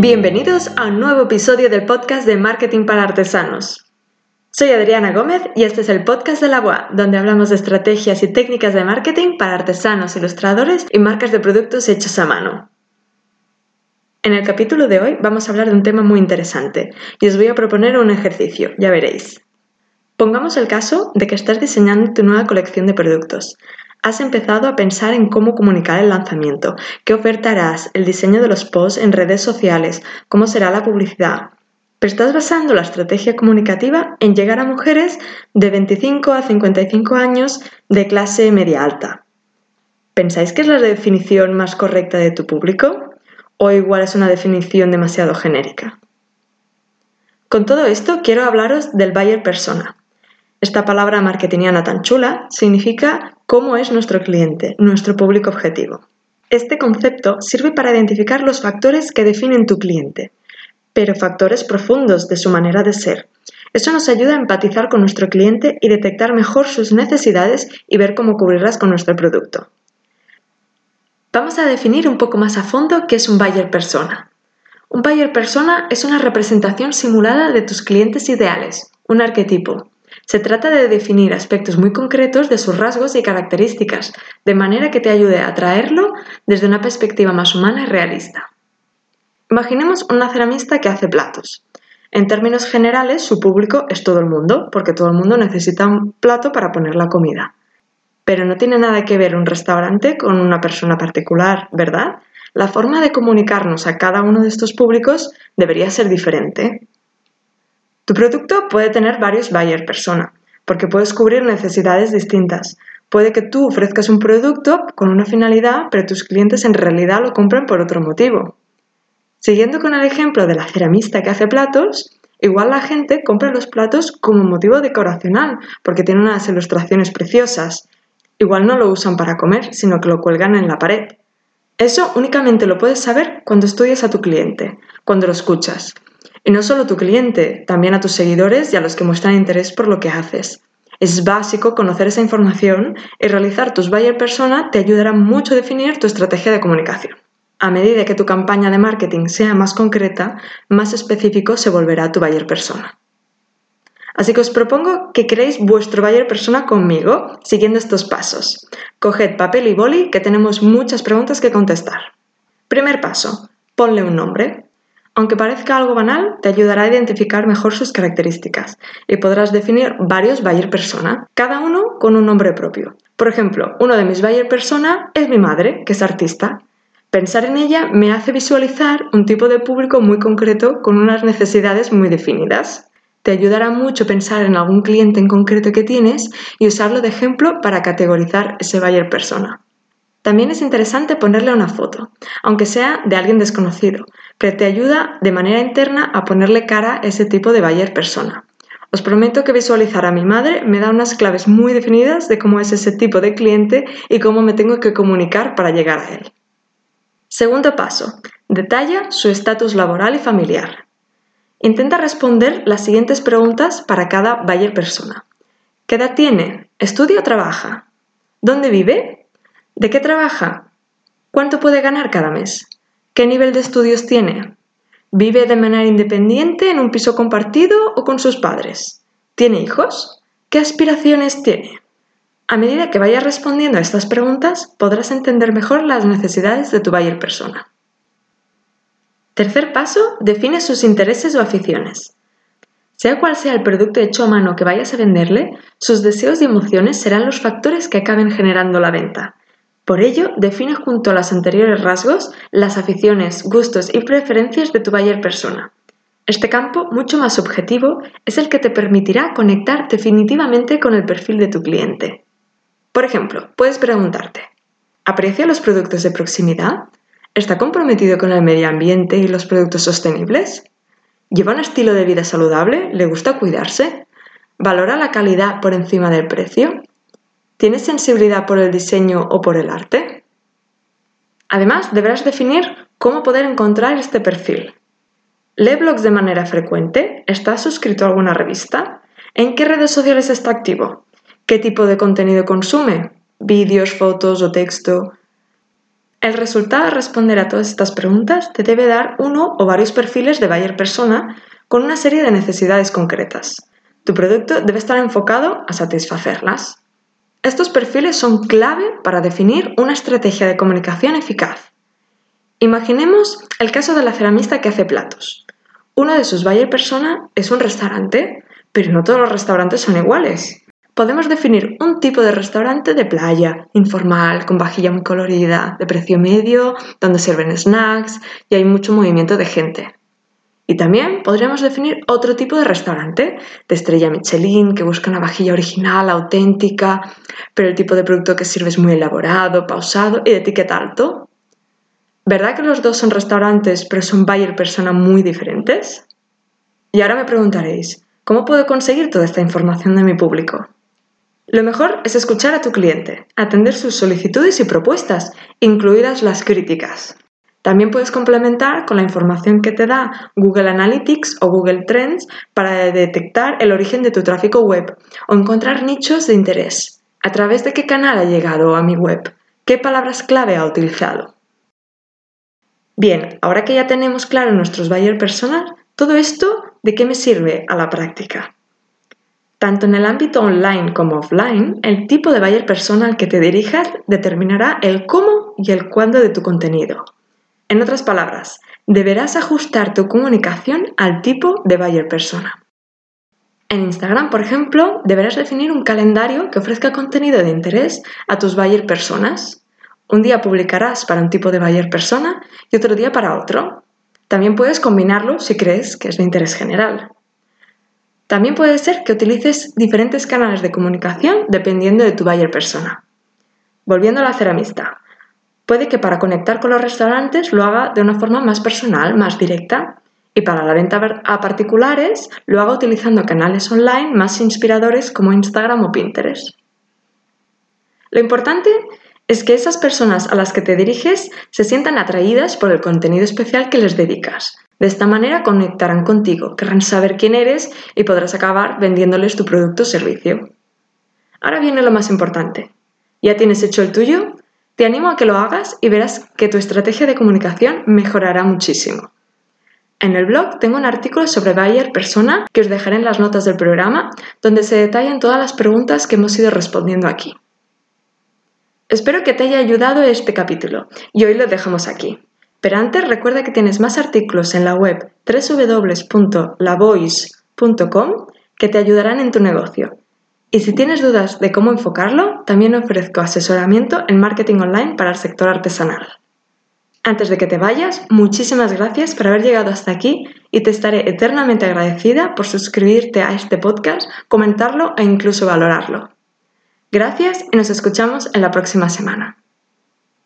Bienvenidos a un nuevo episodio del podcast de Marketing para Artesanos. Soy Adriana Gómez y este es el podcast de la BOA, donde hablamos de estrategias y técnicas de marketing para artesanos, ilustradores y marcas de productos hechos a mano. En el capítulo de hoy vamos a hablar de un tema muy interesante y os voy a proponer un ejercicio, ya veréis. Pongamos el caso de que estás diseñando tu nueva colección de productos. Has empezado a pensar en cómo comunicar el lanzamiento, qué ofertarás, el diseño de los posts en redes sociales, cómo será la publicidad. Pero estás basando la estrategia comunicativa en llegar a mujeres de 25 a 55 años de clase media alta. ¿Pensáis que es la definición más correcta de tu público? ¿O igual es una definición demasiado genérica? Con todo esto quiero hablaros del buyer persona, esta palabra marketingiana tan chula significa cómo es nuestro cliente, nuestro público objetivo. Este concepto sirve para identificar los factores que definen tu cliente, pero factores profundos de su manera de ser. Eso nos ayuda a empatizar con nuestro cliente y detectar mejor sus necesidades y ver cómo cubrirlas con nuestro producto. Vamos a definir un poco más a fondo qué es un buyer persona. Un buyer persona es una representación simulada de tus clientes ideales, un arquetipo. Se trata de definir aspectos muy concretos de sus rasgos y características, de manera que te ayude a atraerlo desde una perspectiva más humana y realista. Imaginemos una ceramista que hace platos. En términos generales, su público es todo el mundo, porque todo el mundo necesita un plato para poner la comida. Pero no tiene nada que ver un restaurante con una persona particular, ¿verdad? La forma de comunicarnos a cada uno de estos públicos debería ser diferente. Tu producto puede tener varios buyer persona, porque puedes cubrir necesidades distintas. Puede que tú ofrezcas un producto con una finalidad, pero tus clientes en realidad lo compran por otro motivo. Siguiendo con el ejemplo de la ceramista que hace platos, igual la gente compra los platos como motivo decoracional, porque tienen unas ilustraciones preciosas. Igual no lo usan para comer, sino que lo cuelgan en la pared. Eso únicamente lo puedes saber cuando estudias a tu cliente, cuando lo escuchas. Y no solo a tu cliente, también a tus seguidores y a los que muestran interés por lo que haces. Es básico conocer esa información y realizar tus buyer persona te ayudará mucho a definir tu estrategia de comunicación. A medida que tu campaña de marketing sea más concreta, más específico se volverá tu buyer persona. Así que os propongo que creéis vuestro buyer persona conmigo, siguiendo estos pasos. Coged papel y boli, que tenemos muchas preguntas que contestar. Primer paso, ponle un nombre. Aunque parezca algo banal, te ayudará a identificar mejor sus características y podrás definir varios buyer persona, cada uno con un nombre propio. Por ejemplo, uno de mis buyer persona es mi madre, que es artista. Pensar en ella me hace visualizar un tipo de público muy concreto con unas necesidades muy definidas. Te ayudará mucho pensar en algún cliente en concreto que tienes y usarlo de ejemplo para categorizar ese buyer persona. También es interesante ponerle una foto, aunque sea de alguien desconocido, que te ayuda de manera interna a ponerle cara a ese tipo de buyer persona. Os prometo que visualizar a mi madre me da unas claves muy definidas de cómo es ese tipo de cliente y cómo me tengo que comunicar para llegar a él. Segundo paso, detalla su estatus laboral y familiar. Intenta responder las siguientes preguntas para cada buyer persona. ¿Qué edad tiene? ¿Estudia o trabaja? ¿Dónde vive? ¿De qué trabaja? ¿Cuánto puede ganar cada mes? ¿Qué nivel de estudios tiene? ¿Vive de manera independiente en un piso compartido o con sus padres? ¿Tiene hijos? ¿Qué aspiraciones tiene? A medida que vayas respondiendo a estas preguntas, podrás entender mejor las necesidades de tu buyer persona. Tercer paso, define sus intereses o aficiones. Sea cual sea el producto hecho a mano que vayas a venderle, sus deseos y emociones serán los factores que acaben generando la venta. Por ello, define junto a los anteriores rasgos las aficiones, gustos y preferencias de tu buyer persona. Este campo, mucho más objetivo, es el que te permitirá conectar definitivamente con el perfil de tu cliente. Por ejemplo, puedes preguntarte, ¿aprecia los productos de proximidad? ¿Está comprometido con el medio ambiente y los productos sostenibles? ¿Lleva un estilo de vida saludable? ¿Le gusta cuidarse? ¿Valora la calidad por encima del precio? ¿Tienes sensibilidad por el diseño o por el arte? Además, deberás definir cómo poder encontrar este perfil. ¿Lee blogs de manera frecuente? ¿Está suscrito a alguna revista? ¿En qué redes sociales está activo? ¿Qué tipo de contenido consume? ¿Vídeos, fotos o texto? El resultado de responder a todas estas preguntas te debe dar uno o varios perfiles de buyer persona con una serie de necesidades concretas. Tu producto debe estar enfocado a satisfacerlas. Estos perfiles son clave para definir una estrategia de comunicación eficaz. Imaginemos el caso de la ceramista que hace platos. Uno de sus buyer persona es un restaurante, pero no todos los restaurantes son iguales. Podemos definir un tipo de restaurante de playa, informal, con vajilla muy colorida, de precio medio, donde sirven snacks y hay mucho movimiento de gente. Y también podríamos definir otro tipo de restaurante, de estrella Michelin, que busca una vajilla original, auténtica, pero el tipo de producto que sirve es muy elaborado, pausado y de etiqueta alto. ¿Verdad que los dos son restaurantes, pero son buyer persona muy diferentes? Y ahora me preguntaréis, ¿cómo puedo conseguir toda esta información de mi público? Lo mejor es escuchar a tu cliente, atender sus solicitudes y propuestas, incluidas las críticas. También puedes complementar con la información que te da Google Analytics o Google Trends para detectar el origen de tu tráfico web o encontrar nichos de interés. ¿A través de qué canal ha llegado a mi web? ¿Qué palabras clave ha utilizado? Bien, ahora que ya tenemos claro nuestros buyer personas, todo esto, ¿de qué me sirve a la práctica? Tanto en el ámbito online como offline, el tipo de buyer persona al que te dirijas determinará el cómo y el cuándo de tu contenido. En otras palabras, deberás ajustar tu comunicación al tipo de buyer persona. En Instagram, por ejemplo, deberás definir un calendario que ofrezca contenido de interés a tus buyer personas. Un día publicarás para un tipo de buyer persona y otro día para otro. También puedes combinarlo si crees que es de interés general. También puede ser que utilices diferentes canales de comunicación dependiendo de tu buyer persona. Volviendo a la ceramista, Puede que para conectar con los restaurantes lo haga de una forma más personal, más directa, y para la venta a particulares lo haga utilizando canales online más inspiradores como Instagram o Pinterest. Lo importante es que esas personas a las que te diriges se sientan atraídas por el contenido especial que les dedicas. De esta manera conectarán contigo, querrán saber quién eres y podrás acabar vendiéndoles tu producto o servicio. Ahora viene lo más importante. ¿Ya tienes hecho el tuyo? Te animo a que lo hagas y verás que tu estrategia de comunicación mejorará muchísimo. En el blog tengo un artículo sobre Bayer Persona que os dejaré en las notas del programa, donde se detallan todas las preguntas que hemos ido respondiendo aquí. Espero que te haya ayudado este capítulo y hoy lo dejamos aquí. Pero antes recuerda que tienes más artículos en la web www.lavoice.com que te ayudarán en tu negocio y si tienes dudas de cómo enfocarlo, también ofrezco asesoramiento en marketing online para el sector artesanal. Antes de que te vayas, muchísimas gracias por haber llegado hasta aquí y te estaré eternamente agradecida por suscribirte a este podcast, comentarlo e incluso valorarlo. Gracias y nos escuchamos en la próxima semana.